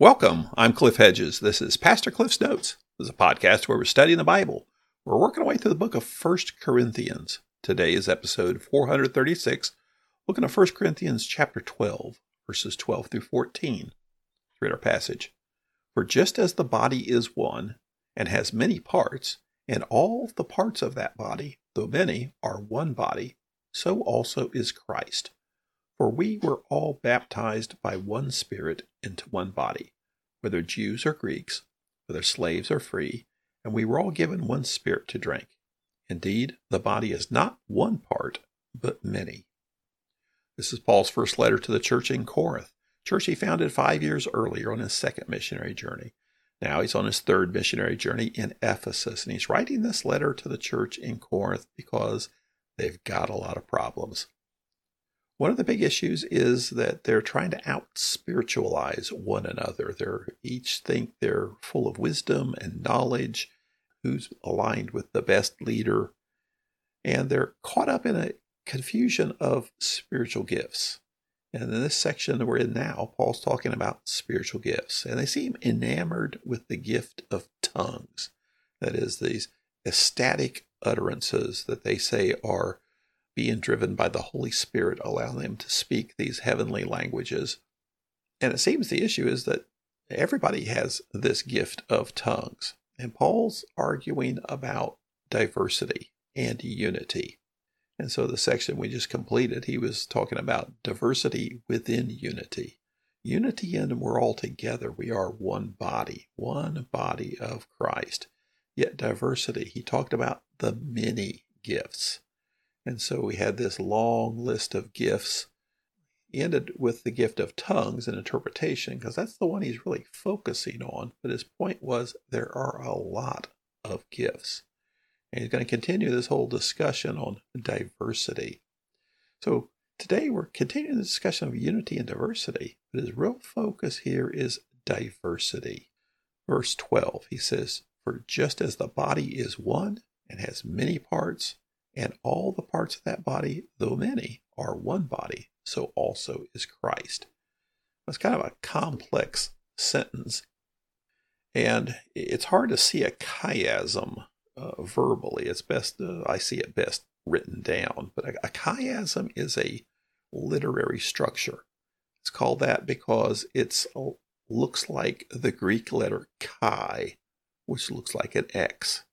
Welcome. I'm Cliff Hedges. This is Pastor Cliff's Notes. This is a podcast where we're studying the Bible. We're working our way through the book of First Corinthians. Today is episode 436, looking at 1 Corinthians chapter 12, verses 12 through 14. Let's read our passage. For just as the body is one and has many parts, and all the parts of that body, though many, are one body, so also is Christ. For we were all baptized by one Spirit into one body, whether Jews or Greeks, whether slaves or free, and we were all given one Spirit to drink. Indeed, the body is not one part, but many. This is Paul's first letter to the church in Corinth, church he founded five years earlier on his second missionary journey. Now he's on his third missionary journey in Ephesus, and he's writing this letter to the church in Corinth because they've got a lot of problems. One of the big issues is that they're trying to out spiritualize one another. They're each think they're full of wisdom and knowledge, who's aligned with the best leader, and they're caught up in a confusion of spiritual gifts. And in this section that we're in now, Paul's talking about spiritual gifts, and they seem enamored with the gift of tongues. That is, these ecstatic utterances that they say are being driven by the Holy Spirit, allowing them to speak these heavenly languages. And it seems the issue is that everybody has this gift of tongues. And Paul's arguing about diversity and unity. And so the section we just completed, he was talking about diversity within unity. Unity and we're all together. We are one body, one body of Christ. Yet diversity, he talked about the many gifts. And so we had this long list of gifts. He ended with the gift of tongues and interpretation because that's the one he's really focusing on. But his point was there are a lot of gifts. And he's going to continue this whole discussion on diversity. So today we're continuing the discussion of unity and diversity, but his real focus here is diversity. Verse 12, he says, For just as the body is one and has many parts, and all the parts of that body, though many, are one body, so also is Christ. It's kind of a complex sentence, and it's hard to see a chiasm uh, verbally. It's best, uh, I see it best written down, but a, a chiasm is a literary structure. It's called that because it looks like the Greek letter chi, which looks like an X.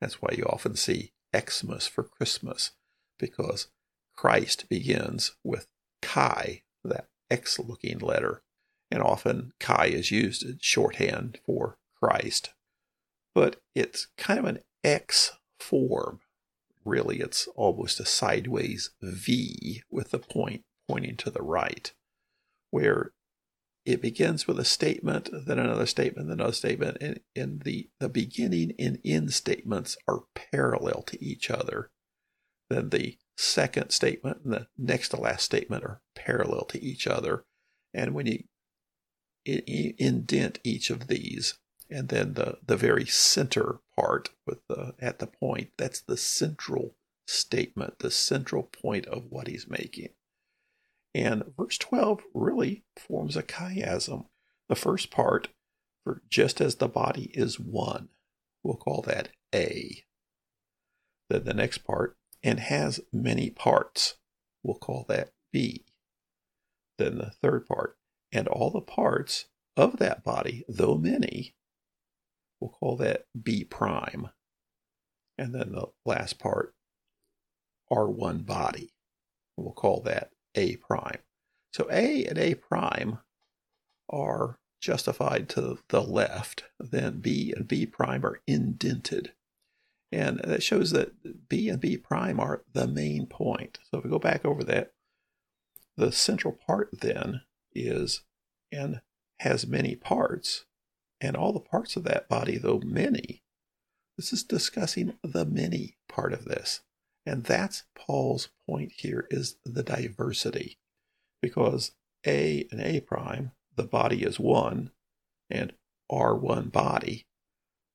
That's why you often see Xmas for Christmas, because Christ begins with Chi, that X looking letter, and often Chi is used in shorthand for Christ. But it's kind of an X form. Really, it's almost a sideways V with the point pointing to the right, where it begins with a statement, then another statement, then another statement, and, and the, the beginning and end statements are parallel to each other. Then the second statement and the next to last statement are parallel to each other. And when you indent each of these, and then the, the very center part with the at the point, that's the central statement, the central point of what he's making. And verse 12 really forms a chiasm. The first part, for just as the body is one, we'll call that A. Then the next part, and has many parts, we'll call that B. Then the third part, and all the parts of that body, though many, we'll call that B prime. And then the last part, are one body. We'll call that a prime. So A and A prime are justified to the left, then B and B prime are indented. And that shows that B and B prime are the main point. So if we go back over that, the central part then is and has many parts, and all the parts of that body, though many, this is discussing the many part of this. And that's Paul's point here is the diversity. Because A and A prime, the body is one, and are one body.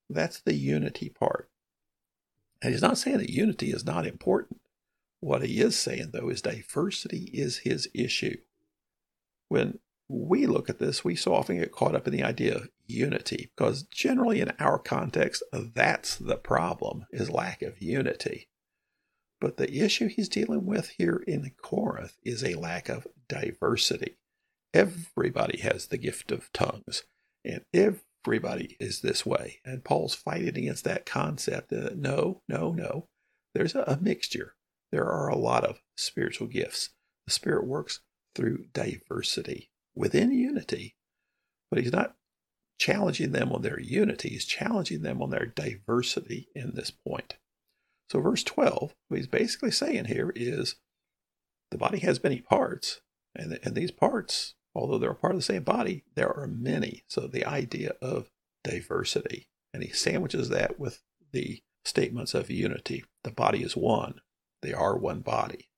That's the unity part. And he's not saying that unity is not important. What he is saying, though, is diversity is his issue. When we look at this, we so often get caught up in the idea of unity because generally in our context, that's the problem is lack of unity. But the issue he's dealing with here in Corinth is a lack of diversity. Everybody has the gift of tongues, and everybody is this way. And Paul's fighting against that concept that no, no, no, there's a, mixture. There are a lot of spiritual gifts. The Spirit works through diversity within unity, but he's not challenging them on their unity, he's challenging them on their diversity in this point. So, verse 12, what he's basically saying here is the body has many parts, and, and these parts, although they're a part of the same body, there are many. So, the idea of diversity, and he sandwiches that with the statements of unity. The body is one, they are one body.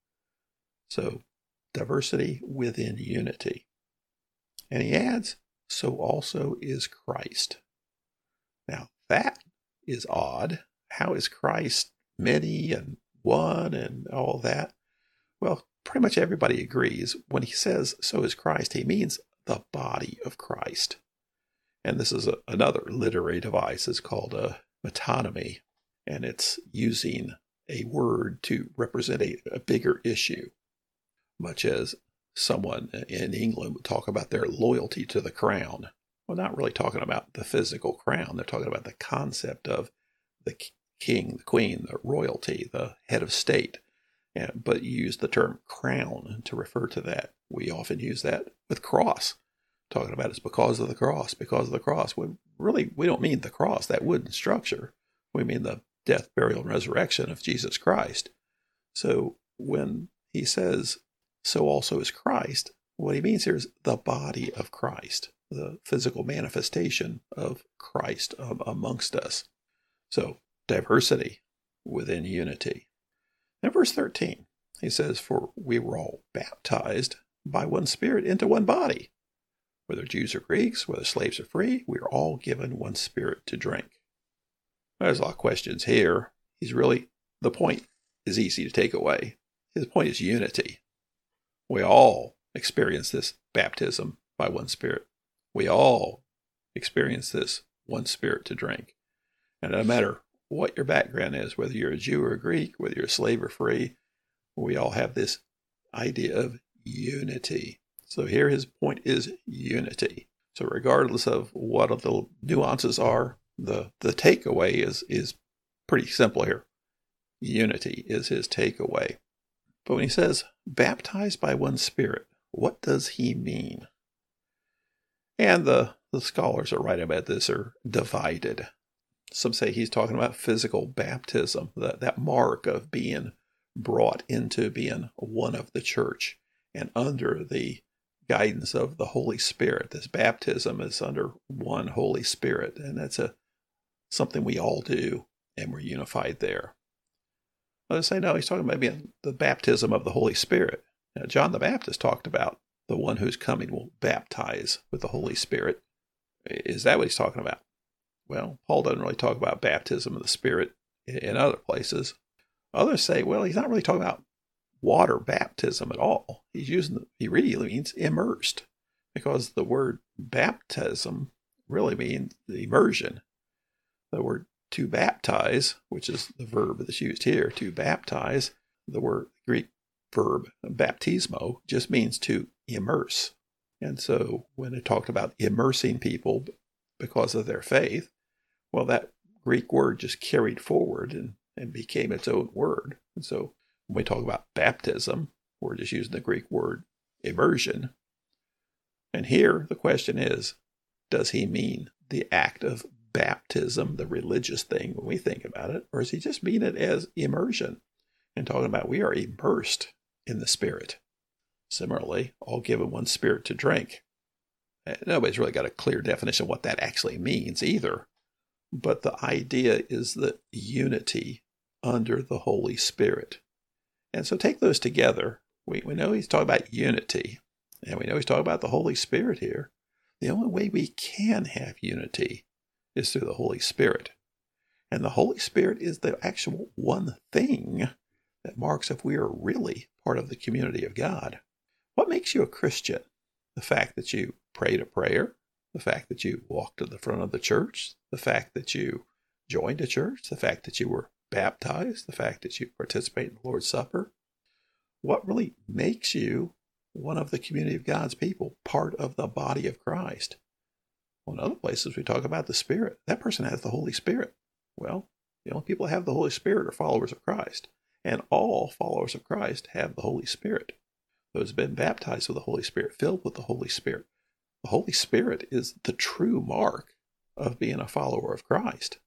So, diversity within unity. And he adds, so also is Christ. Now, that is odd. How is Christ many and one and all that? Well, pretty much everybody agrees. When he says, so is Christ, he means the body of Christ. And this is a, another literary device. It's called a metonymy, and it's using a word to represent a, a bigger issue, much as someone in England would talk about their loyalty to the crown. Well, not really talking about the physical crown. They're talking about the concept of the king, the queen, the royalty, the head of state. But you use the term crown to refer to that. We often use that with cross, talking about it's because of the cross, because of the cross. We really we don't mean the cross, that wooden structure. We mean the death, burial, and resurrection of Jesus Christ. So when he says so also is Christ. What he means here is the body of Christ, the physical manifestation of Christ um, amongst us. So, diversity within unity. In verse 13, he says, For we were all baptized by one Spirit into one body. Whether Jews or Greeks, whether slaves or free, we are all given one Spirit to drink. There's a lot of questions here. He's really, the point is easy to take away. His point is unity. We all experience this baptism by one Spirit. We all experience this one Spirit to drink. And no matter what your background is, whether you're a Jew or a Greek, whether you're a slave or free, we all have this idea of unity. So here his point is unity. So regardless of what the nuances are, the, the takeaway is is pretty simple here. Unity is his takeaway. But when he says baptized by one Spirit, what does he mean? And the, the scholars are writing about this are divided. Some say he's talking about physical baptism, that, that mark of being brought into being one of the church and under the guidance of the Holy Spirit. This baptism is under one Holy Spirit, and that's a something we all do, and we're unified there. Others say, no, he's talking about being the baptism of the Holy Spirit. Now, John the Baptist talked about the one who's coming will baptize with the Holy Spirit. Is that what he's talking about? Well, Paul doesn't really talk about baptism of the Spirit in other places. Others say, well, he's not really talking about water baptism at all. He's using, the, he really means immersed because the word baptism really means immersion. The word to baptize, which is the verb that's used here, to baptize, the word Greek verb baptismo just means to immerse. And so when it talked about immersing people because of their faith, well, that Greek word just carried forward and, and became its own word. And so when we talk about baptism, we're just using the Greek word immersion. And here the question is does he mean the act of baptism, the religious thing, when we think about it, or does he just mean it as immersion and talking about we are immersed in the Spirit? Similarly, all given one Spirit to drink. Eh, nobody's really got a clear definition of what that actually means either. But the idea is the unity under the Holy Spirit. And so take those together. We, we know he's talking about unity, and we know he's talking about the Holy Spirit here. The only way we can have unity is through the Holy Spirit. And the Holy Spirit is the actual one thing that marks if we are really part of the community of God. What makes you a Christian? the fact that you prayed a prayer, the fact that you walked to the front of the church, the fact that you joined a church, the fact that you were baptized, the fact that you participate in the Lord's Supper. What really makes you one of the community of God's people, part of the body of Christ? Well, in other places, we talk about the Spirit. That person has the Holy Spirit. Well, the only people that have the Holy Spirit are followers of Christ. And all followers of Christ have the Holy Spirit. Those have been baptized with the Holy Spirit, filled with the Holy Spirit. The Holy Spirit is the true mark of being a follower of Christ.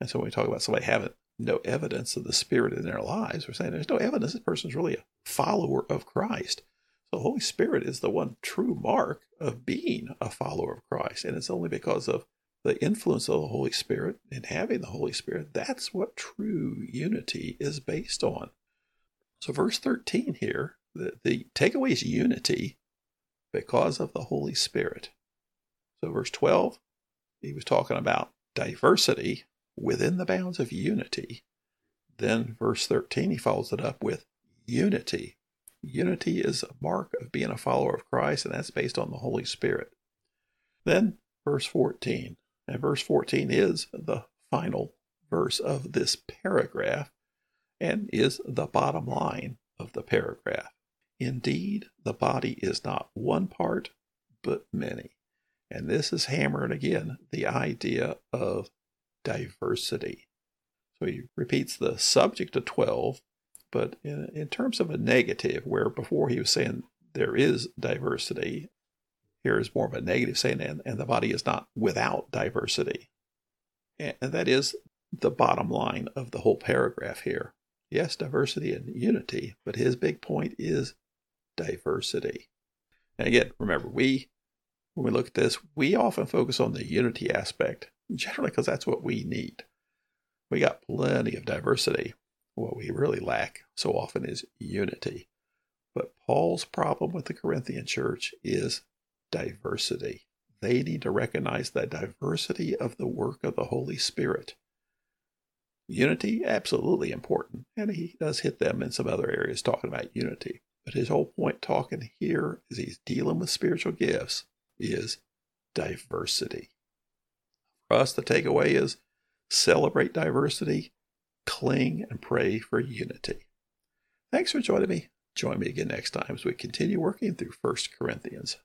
And so when we talk about somebody having no evidence of the Spirit in their lives, we're saying there's no evidence this person is really a follower of Christ. So the Holy Spirit is the one true mark of being a follower of Christ. And it's only because of the influence of the Holy Spirit and having the Holy Spirit, that's what true unity is based on. So, verse 13 here, the, the takeaway is unity because of the Holy Spirit. So, verse 12, he was talking about diversity within the bounds of unity. Then, verse 13, he follows it up with unity. Unity is a mark of being a follower of Christ, and that's based on the Holy Spirit. Then, verse 14, and verse 14 is the final verse of this paragraph and is the bottom line of the paragraph. Indeed, the body is not one part, but many. And this is hammering again the idea of diversity. So he repeats the subject of 12, but in, in terms of a negative, where before he was saying there is diversity, here is more of a negative saying, and, and the body is not without diversity. And, and that is the bottom line of the whole paragraph here. Yes, diversity and unity, but his big point is diversity. And again, remember, we, when we look at this, we often focus on the unity aspect, generally because that's what we need. We got plenty of diversity. What we really lack so often is unity. But Paul's problem with the Corinthian church is diversity. They need to recognize the diversity of the work of the Holy Spirit. Unity, absolutely important. And he does hit them in some other areas talking about unity. But his whole point talking here is he's dealing with spiritual gifts is diversity. For us, the takeaway is celebrate diversity, cling and pray for unity. Thanks for joining me. Join me again next time as we continue working through 1 Corinthians.